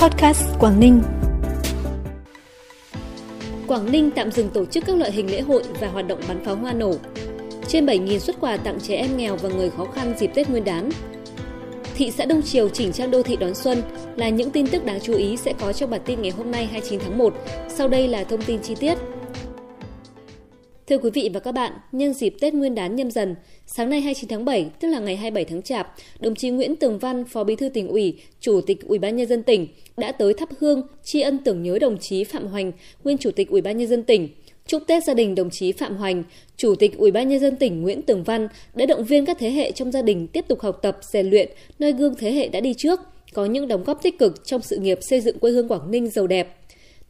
Podcast Quảng Ninh. Quảng Ninh tạm dừng tổ chức các loại hình lễ hội và hoạt động bắn pháo hoa nổ. Trên 7.000 xuất quà tặng trẻ em nghèo và người khó khăn dịp Tết Nguyên đán. Thị xã Đông Triều chỉnh trang đô thị đón xuân là những tin tức đáng chú ý sẽ có trong bản tin ngày hôm nay 29 tháng 1. Sau đây là thông tin chi tiết. Thưa quý vị và các bạn, nhân dịp Tết Nguyên đán nhâm dần, sáng nay 29 tháng 7, tức là ngày 27 tháng Chạp, đồng chí Nguyễn Tường Văn, Phó Bí thư tỉnh ủy, Chủ tịch Ủy ban nhân dân tỉnh đã tới thắp hương tri ân tưởng nhớ đồng chí Phạm Hoành, nguyên Chủ tịch Ủy ban nhân dân tỉnh. Chúc Tết gia đình đồng chí Phạm Hoành, Chủ tịch Ủy ban nhân dân tỉnh Nguyễn Tường Văn đã động viên các thế hệ trong gia đình tiếp tục học tập, rèn luyện nơi gương thế hệ đã đi trước, có những đóng góp tích cực trong sự nghiệp xây dựng quê hương Quảng Ninh giàu đẹp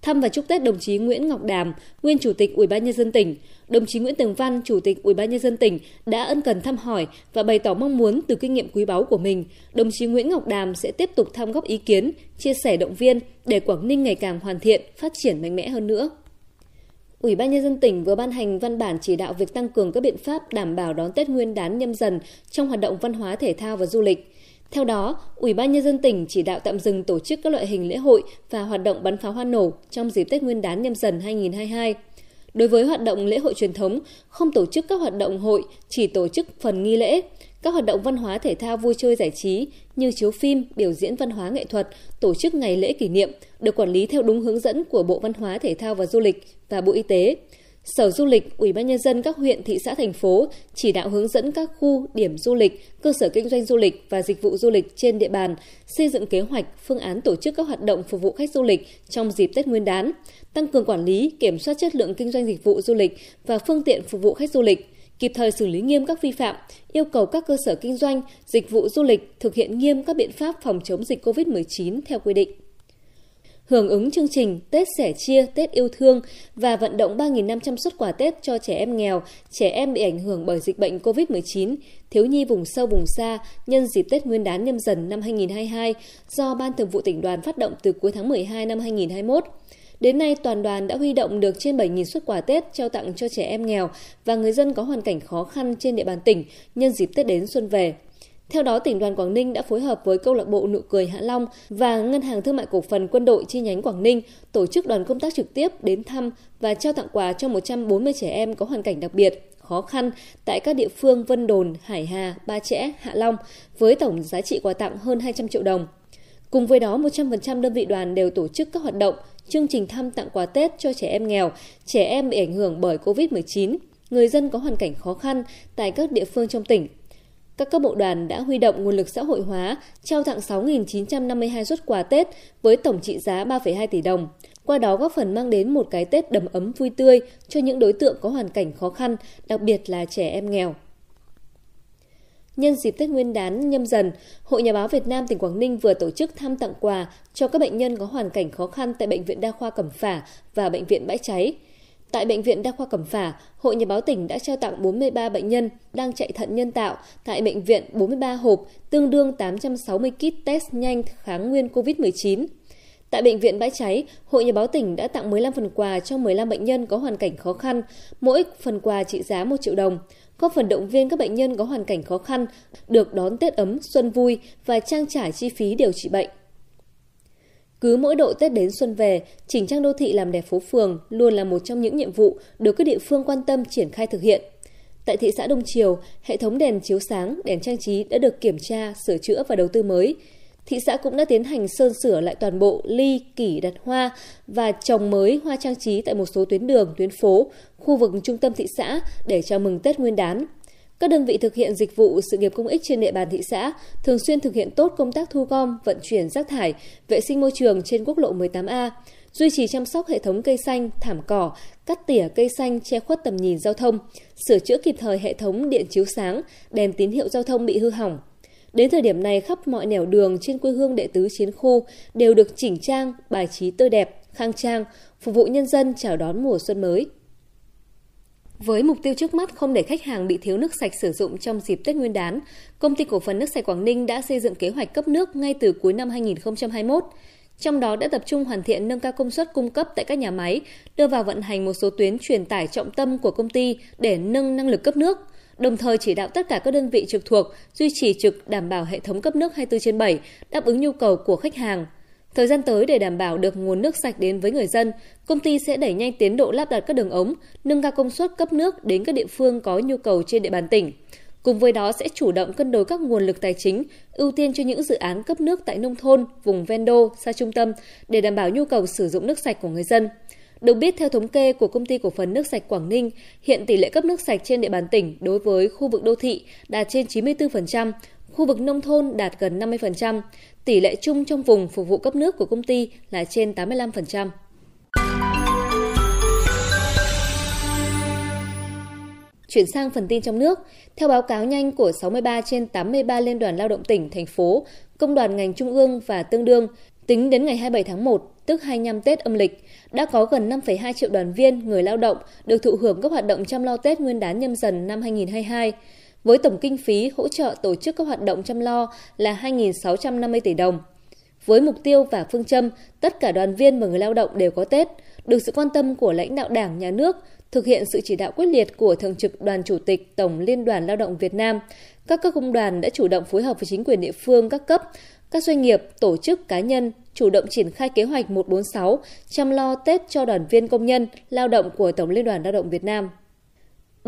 Thăm và chúc Tết đồng chí Nguyễn Ngọc Đàm, nguyên Chủ tịch Ủy ban nhân dân tỉnh, đồng chí Nguyễn Tường Văn, Chủ tịch Ủy ban nhân dân tỉnh đã ân cần thăm hỏi và bày tỏ mong muốn từ kinh nghiệm quý báu của mình, đồng chí Nguyễn Ngọc Đàm sẽ tiếp tục tham góp ý kiến, chia sẻ động viên để Quảng Ninh ngày càng hoàn thiện, phát triển mạnh mẽ hơn nữa. Ủy ban nhân dân tỉnh vừa ban hành văn bản chỉ đạo việc tăng cường các biện pháp đảm bảo đón Tết Nguyên đán nhâm dần trong hoạt động văn hóa thể thao và du lịch. Theo đó, Ủy ban nhân dân tỉnh chỉ đạo tạm dừng tổ chức các loại hình lễ hội và hoạt động bắn pháo hoa nổ trong dịp Tết Nguyên đán nhâm dần 2022. Đối với hoạt động lễ hội truyền thống, không tổ chức các hoạt động hội, chỉ tổ chức phần nghi lễ. Các hoạt động văn hóa thể thao vui chơi giải trí như chiếu phim, biểu diễn văn hóa nghệ thuật, tổ chức ngày lễ kỷ niệm được quản lý theo đúng hướng dẫn của Bộ Văn hóa Thể thao và Du lịch và Bộ Y tế. Sở Du lịch, Ủy ban nhân dân các huyện, thị xã, thành phố chỉ đạo hướng dẫn các khu, điểm du lịch, cơ sở kinh doanh du lịch và dịch vụ du lịch trên địa bàn xây dựng kế hoạch, phương án tổ chức các hoạt động phục vụ khách du lịch trong dịp Tết Nguyên đán, tăng cường quản lý, kiểm soát chất lượng kinh doanh dịch vụ du lịch và phương tiện phục vụ khách du lịch, kịp thời xử lý nghiêm các vi phạm, yêu cầu các cơ sở kinh doanh, dịch vụ du lịch thực hiện nghiêm các biện pháp phòng chống dịch COVID-19 theo quy định hưởng ứng chương trình Tết sẻ chia, Tết yêu thương và vận động 3.500 xuất quà Tết cho trẻ em nghèo, trẻ em bị ảnh hưởng bởi dịch bệnh COVID-19, thiếu nhi vùng sâu vùng xa nhân dịp Tết Nguyên đán nhâm dần năm 2022 do Ban Thường vụ tỉnh đoàn phát động từ cuối tháng 12 năm 2021. Đến nay, toàn đoàn đã huy động được trên 7.000 xuất quà Tết trao tặng cho trẻ em nghèo và người dân có hoàn cảnh khó khăn trên địa bàn tỉnh nhân dịp Tết đến xuân về. Theo đó, tỉnh đoàn Quảng Ninh đã phối hợp với câu lạc bộ Nụ cười Hạ Long và Ngân hàng Thương mại Cổ phần Quân đội chi nhánh Quảng Ninh tổ chức đoàn công tác trực tiếp đến thăm và trao tặng quà cho 140 trẻ em có hoàn cảnh đặc biệt, khó khăn tại các địa phương Vân Đồn, Hải Hà, Ba Chẽ, Hạ Long với tổng giá trị quà tặng hơn 200 triệu đồng. Cùng với đó, 100% đơn vị đoàn đều tổ chức các hoạt động, chương trình thăm tặng quà Tết cho trẻ em nghèo, trẻ em bị ảnh hưởng bởi COVID-19, người dân có hoàn cảnh khó khăn tại các địa phương trong tỉnh các cấp bộ đoàn đã huy động nguồn lực xã hội hóa, trao tặng 6.952 xuất quà Tết với tổng trị giá 3,2 tỷ đồng. Qua đó góp phần mang đến một cái Tết đầm ấm vui tươi cho những đối tượng có hoàn cảnh khó khăn, đặc biệt là trẻ em nghèo. Nhân dịp Tết Nguyên đán nhâm dần, Hội Nhà báo Việt Nam tỉnh Quảng Ninh vừa tổ chức thăm tặng quà cho các bệnh nhân có hoàn cảnh khó khăn tại Bệnh viện Đa khoa Cẩm Phả và Bệnh viện Bãi Cháy. Tại Bệnh viện Đa khoa Cẩm Phả, Hội Nhà báo tỉnh đã trao tặng 43 bệnh nhân đang chạy thận nhân tạo tại bệnh viện 43 hộp, tương đương 860 kit test nhanh kháng nguyên COVID-19. Tại Bệnh viện Bãi Cháy, Hội Nhà báo tỉnh đã tặng 15 phần quà cho 15 bệnh nhân có hoàn cảnh khó khăn, mỗi phần quà trị giá 1 triệu đồng, góp phần động viên các bệnh nhân có hoàn cảnh khó khăn được đón Tết ấm, xuân vui và trang trải chi phí điều trị bệnh. Cứ mỗi độ Tết đến xuân về, chỉnh trang đô thị làm đẹp phố phường luôn là một trong những nhiệm vụ được các địa phương quan tâm triển khai thực hiện. Tại thị xã Đông Triều, hệ thống đèn chiếu sáng, đèn trang trí đã được kiểm tra, sửa chữa và đầu tư mới. Thị xã cũng đã tiến hành sơn sửa lại toàn bộ ly, kỷ đặt hoa và trồng mới hoa trang trí tại một số tuyến đường, tuyến phố, khu vực trung tâm thị xã để chào mừng Tết Nguyên đán. Các đơn vị thực hiện dịch vụ sự nghiệp công ích trên địa bàn thị xã thường xuyên thực hiện tốt công tác thu gom, vận chuyển rác thải, vệ sinh môi trường trên quốc lộ 18A, duy trì chăm sóc hệ thống cây xanh, thảm cỏ, cắt tỉa cây xanh che khuất tầm nhìn giao thông, sửa chữa kịp thời hệ thống điện chiếu sáng, đèn tín hiệu giao thông bị hư hỏng. Đến thời điểm này, khắp mọi nẻo đường trên quê hương đệ tứ chiến khu đều được chỉnh trang, bài trí tươi đẹp, khang trang, phục vụ nhân dân chào đón mùa xuân mới. Với mục tiêu trước mắt không để khách hàng bị thiếu nước sạch sử dụng trong dịp Tết Nguyên đán, Công ty Cổ phần Nước sạch Quảng Ninh đã xây dựng kế hoạch cấp nước ngay từ cuối năm 2021. Trong đó đã tập trung hoàn thiện nâng cao công suất cung cấp tại các nhà máy, đưa vào vận hành một số tuyến truyền tải trọng tâm của công ty để nâng năng lực cấp nước, đồng thời chỉ đạo tất cả các đơn vị trực thuộc duy trì trực đảm bảo hệ thống cấp nước 24 trên 7, đáp ứng nhu cầu của khách hàng – Thời gian tới để đảm bảo được nguồn nước sạch đến với người dân, công ty sẽ đẩy nhanh tiến độ lắp đặt các đường ống, nâng cao công suất cấp nước đến các địa phương có nhu cầu trên địa bàn tỉnh. Cùng với đó sẽ chủ động cân đối các nguồn lực tài chính, ưu tiên cho những dự án cấp nước tại nông thôn, vùng ven đô, xa trung tâm để đảm bảo nhu cầu sử dụng nước sạch của người dân. Được biết theo thống kê của công ty cổ phần nước sạch Quảng Ninh, hiện tỷ lệ cấp nước sạch trên địa bàn tỉnh đối với khu vực đô thị đạt trên 94%, khu vực nông thôn đạt gần 50%, tỷ lệ chung trong vùng phục vụ cấp nước của công ty là trên 85%. Chuyển sang phần tin trong nước, theo báo cáo nhanh của 63 trên 83 liên đoàn lao động tỉnh, thành phố, công đoàn ngành trung ương và tương đương, tính đến ngày 27 tháng 1, tức 25 Tết âm lịch, đã có gần 5,2 triệu đoàn viên, người lao động được thụ hưởng các hoạt động chăm lo Tết Nguyên đán nhâm dần năm 2022 với tổng kinh phí hỗ trợ tổ chức các hoạt động chăm lo là 2.650 tỷ đồng. Với mục tiêu và phương châm tất cả đoàn viên và người lao động đều có Tết, được sự quan tâm của lãnh đạo Đảng, Nhà nước, thực hiện sự chỉ đạo quyết liệt của Thường trực Đoàn Chủ tịch Tổng Liên đoàn Lao động Việt Nam, các cấp công đoàn đã chủ động phối hợp với chính quyền địa phương các cấp, các doanh nghiệp, tổ chức cá nhân chủ động triển khai kế hoạch 146 chăm lo Tết cho đoàn viên công nhân, lao động của Tổng Liên đoàn Lao động Việt Nam.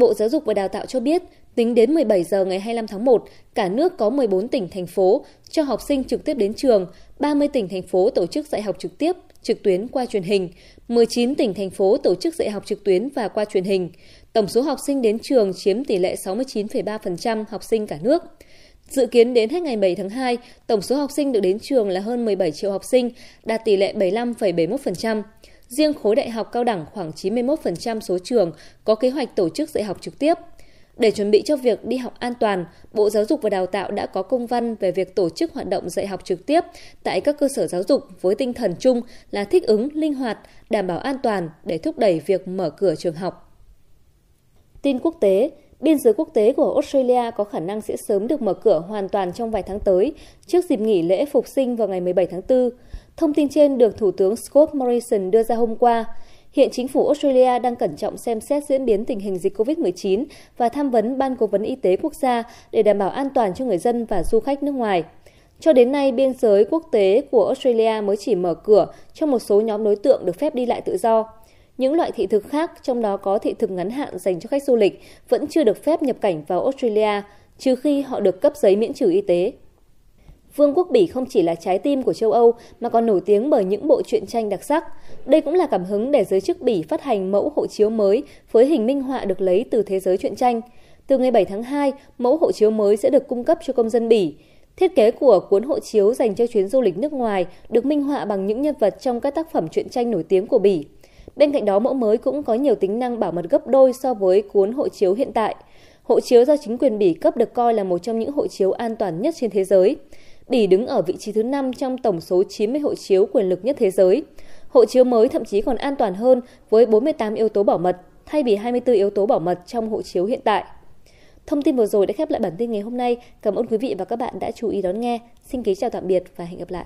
Bộ Giáo dục và Đào tạo cho biết, tính đến 17 giờ ngày 25 tháng 1, cả nước có 14 tỉnh, thành phố cho học sinh trực tiếp đến trường, 30 tỉnh, thành phố tổ chức dạy học trực tiếp, trực tuyến qua truyền hình, 19 tỉnh, thành phố tổ chức dạy học trực tuyến và qua truyền hình. Tổng số học sinh đến trường chiếm tỷ lệ 69,3% học sinh cả nước. Dự kiến đến hết ngày 7 tháng 2, tổng số học sinh được đến trường là hơn 17 triệu học sinh, đạt tỷ lệ 75,71%. Riêng khối đại học cao đẳng khoảng 91% số trường có kế hoạch tổ chức dạy học trực tiếp. Để chuẩn bị cho việc đi học an toàn, Bộ Giáo dục và Đào tạo đã có công văn về việc tổ chức hoạt động dạy học trực tiếp tại các cơ sở giáo dục với tinh thần chung là thích ứng, linh hoạt, đảm bảo an toàn để thúc đẩy việc mở cửa trường học. Tin quốc tế, biên giới quốc tế của Australia có khả năng sẽ sớm được mở cửa hoàn toàn trong vài tháng tới, trước dịp nghỉ lễ phục sinh vào ngày 17 tháng 4. Thông tin trên được Thủ tướng Scott Morrison đưa ra hôm qua. Hiện chính phủ Australia đang cẩn trọng xem xét diễn biến tình hình dịch COVID-19 và tham vấn Ban Cố vấn Y tế quốc gia để đảm bảo an toàn cho người dân và du khách nước ngoài. Cho đến nay, biên giới quốc tế của Australia mới chỉ mở cửa cho một số nhóm đối tượng được phép đi lại tự do. Những loại thị thực khác, trong đó có thị thực ngắn hạn dành cho khách du lịch, vẫn chưa được phép nhập cảnh vào Australia, trừ khi họ được cấp giấy miễn trừ y tế. Vương quốc Bỉ không chỉ là trái tim của châu Âu mà còn nổi tiếng bởi những bộ truyện tranh đặc sắc. Đây cũng là cảm hứng để giới chức Bỉ phát hành mẫu hộ chiếu mới với hình minh họa được lấy từ thế giới truyện tranh. Từ ngày 7 tháng 2, mẫu hộ chiếu mới sẽ được cung cấp cho công dân Bỉ. Thiết kế của cuốn hộ chiếu dành cho chuyến du lịch nước ngoài được minh họa bằng những nhân vật trong các tác phẩm truyện tranh nổi tiếng của Bỉ. Bên cạnh đó, mẫu mới cũng có nhiều tính năng bảo mật gấp đôi so với cuốn hộ chiếu hiện tại. Hộ chiếu do chính quyền Bỉ cấp được coi là một trong những hộ chiếu an toàn nhất trên thế giới. Bỉ đứng ở vị trí thứ 5 trong tổng số 90 hộ chiếu quyền lực nhất thế giới. Hộ chiếu mới thậm chí còn an toàn hơn với 48 yếu tố bảo mật, thay vì 24 yếu tố bảo mật trong hộ chiếu hiện tại. Thông tin vừa rồi đã khép lại bản tin ngày hôm nay. Cảm ơn quý vị và các bạn đã chú ý đón nghe. Xin kính chào tạm biệt và hẹn gặp lại.